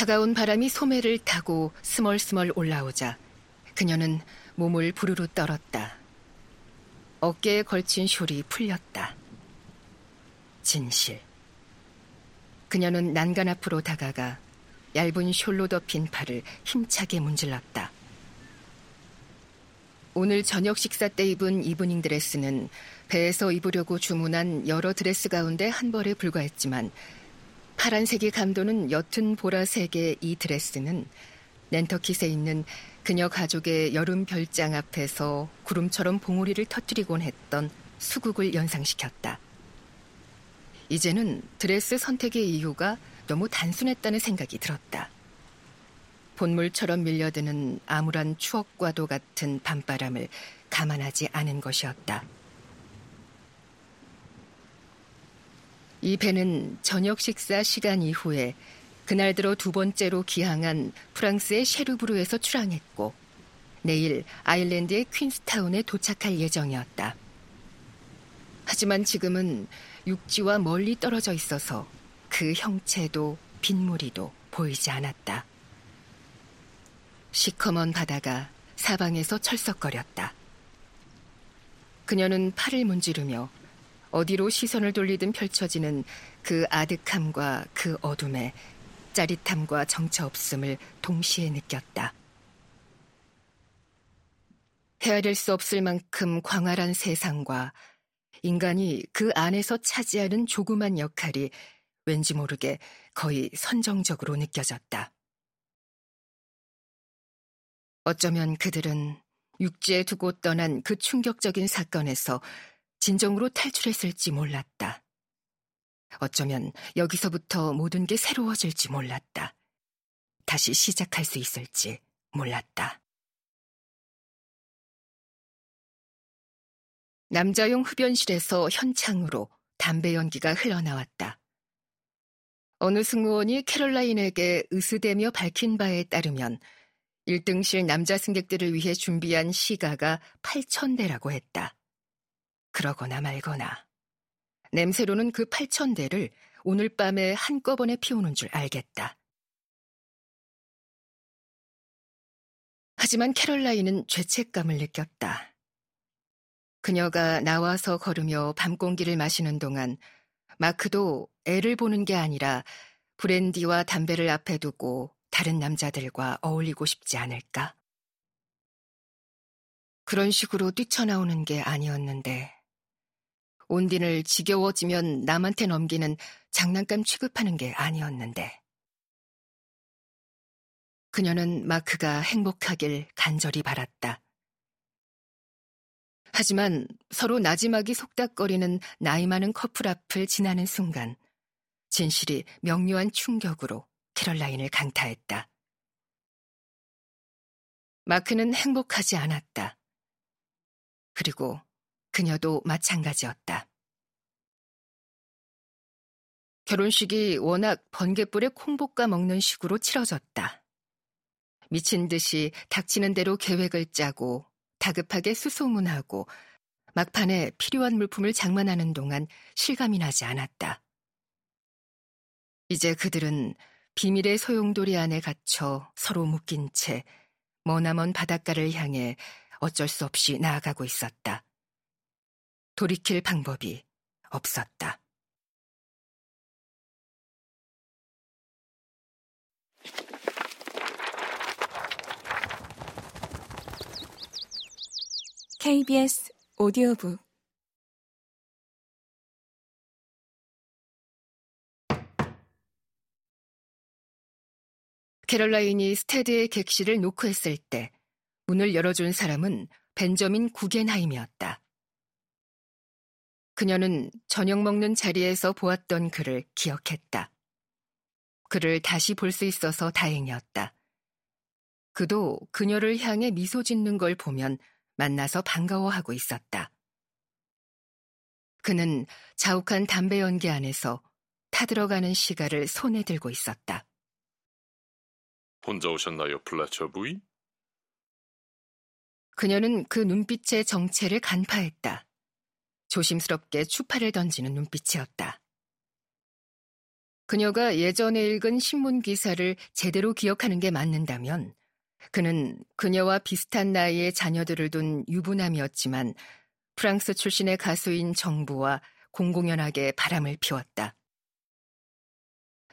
차가운 바람이 소매를 타고 스멀스멀 올라오자 그녀는 몸을 부르르 떨었다. 어깨에 걸친 숄이 풀렸다. 진실. 그녀는 난간 앞으로 다가가 얇은 숄로 덮인 팔을 힘차게 문질렀다. 오늘 저녁 식사 때 입은 이브닝 드레스는 배에서 입으려고 주문한 여러 드레스 가운데 한 벌에 불과했지만 파란색이 감도는 옅은 보라색의 이 드레스는 낸터킷에 있는 그녀 가족의 여름 별장 앞에서 구름처럼 봉우리를 터뜨리곤 했던 수국을 연상시켰다. 이제는 드레스 선택의 이유가 너무 단순했다는 생각이 들었다. 본물처럼 밀려드는 암울한 추억과도 같은 밤바람을 감안하지 않은 것이었다. 이 배는 저녁 식사 시간 이후에 그날 들어 두 번째로 기항한 프랑스의 셰르브르에서 출항했고 내일 아일랜드의 퀸스타운에 도착할 예정이었다. 하지만 지금은 육지와 멀리 떨어져 있어서 그 형체도 빗무리도 보이지 않았다. 시커먼 바다가 사방에서 철썩거렸다. 그녀는 팔을 문지르며 어디로 시선을 돌리든 펼쳐지는 그 아득함과 그 어둠에 짜릿함과 정처 없음을 동시에 느꼈다. 헤아릴 수 없을 만큼 광활한 세상과 인간이 그 안에서 차지하는 조그만 역할이 왠지 모르게 거의 선정적으로 느껴졌다. 어쩌면 그들은 육지에 두고 떠난 그 충격적인 사건에서 진정으로 탈출했을지 몰랐다. 어쩌면 여기서부터 모든 게 새로워질지 몰랐다. 다시 시작할 수 있을지 몰랐다. 남자용 흡연실에서 현창으로 담배 연기가 흘러나왔다. 어느 승무원이 캐롤라인에게 으스대며 밝힌 바에 따르면 1등실 남자 승객들을 위해 준비한 시가가 8천대라고 했다. 그러거나 말거나 냄새로는 그 8천 대를 오늘 밤에 한꺼번에 피우는 줄 알겠다. 하지만 캐롤라인은 죄책감을 느꼈다. 그녀가 나와서 걸으며 밤 공기를 마시는 동안 마크도 애를 보는 게 아니라 브랜디와 담배를 앞에 두고 다른 남자들과 어울리고 싶지 않을까? 그런 식으로 뛰쳐나오는 게 아니었는데 온딘을 지겨워지면 남한테 넘기는 장난감 취급하는 게 아니었는데. 그녀는 마크가 행복하길 간절히 바랐다. 하지만 서로 나지막이 속닥거리는 나이 많은 커플 앞을 지나는 순간 진실이 명료한 충격으로 캐럴라인을 강타했다. 마크는 행복하지 않았다. 그리고 그녀도 마찬가지였다. 결혼식이 워낙 번개불에 콩 볶아 먹는 식으로 치러졌다. 미친 듯이 닥치는 대로 계획을 짜고 다급하게 수소문하고 막판에 필요한 물품을 장만하는 동안 실감이 나지 않았다. 이제 그들은 비밀의 소용돌이 안에 갇혀 서로 묶인 채 머나먼 바닷가를 향해 어쩔 수 없이 나아가고 있었다. 돌이킬 방법이 없었다. KBS 오디오북 캐럴라인이 스테드의 객실을 노크했을 때 문을 열어준 사람은 벤저민 구겐하임이었다. 그녀는 저녁 먹는 자리에서 보았던 그를 기억했다. 그를 다시 볼 수 있어서 다행이었다. 그도 그녀를 향해 미소 짓는 걸 보면 만나서 반가워하고 있었다. 그는 자욱한 담배 연기 안에서 타들어가는 시가를 손에 들고 있었다. 혼자 오셨나요, 플라처 부이? 그녀는 그 눈빛의 정체를 간파했다. 조심스럽게 추파를 던지는 눈빛이었다. 그녀가 예전에 읽은 신문 기사를 제대로 기억하는 게 맞는다면 그는 그녀와 비슷한 나이의 자녀들을 둔 유부남이었지만 프랑스 출신의 가수인 정부와 공공연하게 바람을 피웠다.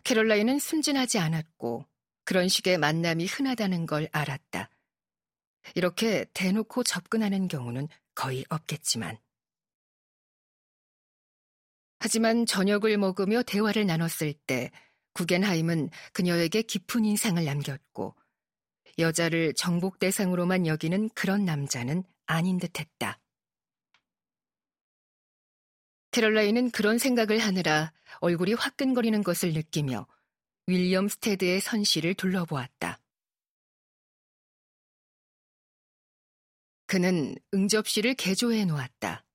캐롤라인은 순진하지 않았고 그런 식의 만남이 흔하다는 걸 알았다. 이렇게 대놓고 접근하는 경우는 거의 없겠지만. 하지만 저녁을 먹으며 대화를 나눴을 때 구겐하임은 그녀에게 깊은 인상을 남겼고 여자를 정복 대상으로만 여기는 그런 남자는 아닌 듯 했다. 캐롤라인은 그런 생각을 하느라 얼굴이 화끈거리는 것을 느끼며 윌리엄 스테드의 선실을 둘러보았다. 그는 응접실을 개조해 놓았다.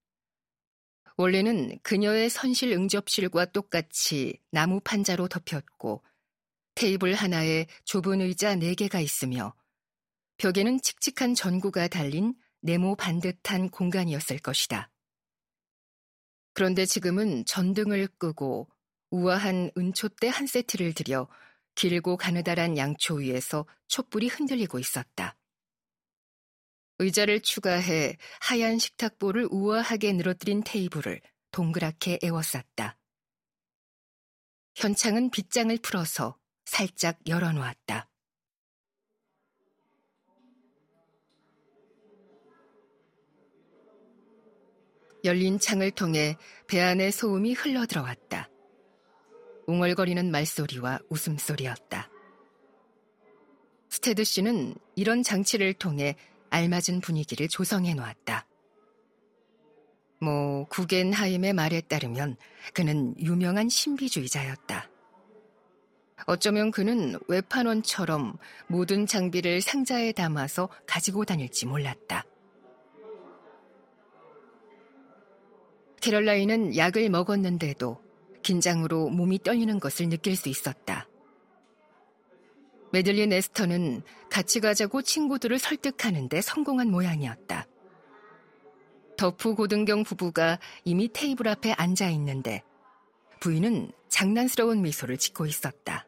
원래는 그녀의 선실 응접실과 똑같이 나무 판자로 덮였고 테이블 하나에 좁은 의자 4개가 있으며 벽에는 칙칙한 전구가 달린 네모 반듯한 공간이었을 것이다. 그런데 지금은 전등을 끄고 우아한 은초대 한 세트를 들여 길고 가느다란 양초 위에서 촛불이 흔들리고 있었다. 의자를 추가해 하얀 식탁보를 우아하게 늘어뜨린 테이블을 동그랗게 에워쌌다. 현창은 빗장을 풀어서 살짝 열어놓았다. 열린 창을 통해 배 안의 소음이 흘러들어왔다. 웅얼거리는 말소리와 웃음소리였다. 스테드 씨는 이런 장치를 통해 알맞은 분위기를 조성해 놓았다. 뭐, 구겐하임의 말에 따르면 그는 유명한 신비주의자였다. 어쩌면 그는 외판원처럼 모든 장비를 상자에 담아서 가지고 다닐지 몰랐다. 캐럴라인은 약을 먹었는데도 긴장으로 몸이 떨리는 것을 느낄 수 있었다. 메들린 에스터는 같이 가자고 친구들을 설득하는데 성공한 모양이었다. 더프 고등경 부부가 이미 테이블 앞에 앉아 있는데 부인은 장난스러운 미소를 짓고 있었다.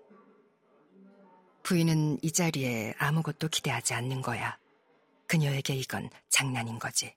부인은 이 자리에 아무것도 기대하지 않는 거야. 그녀에게 이건 장난인 거지.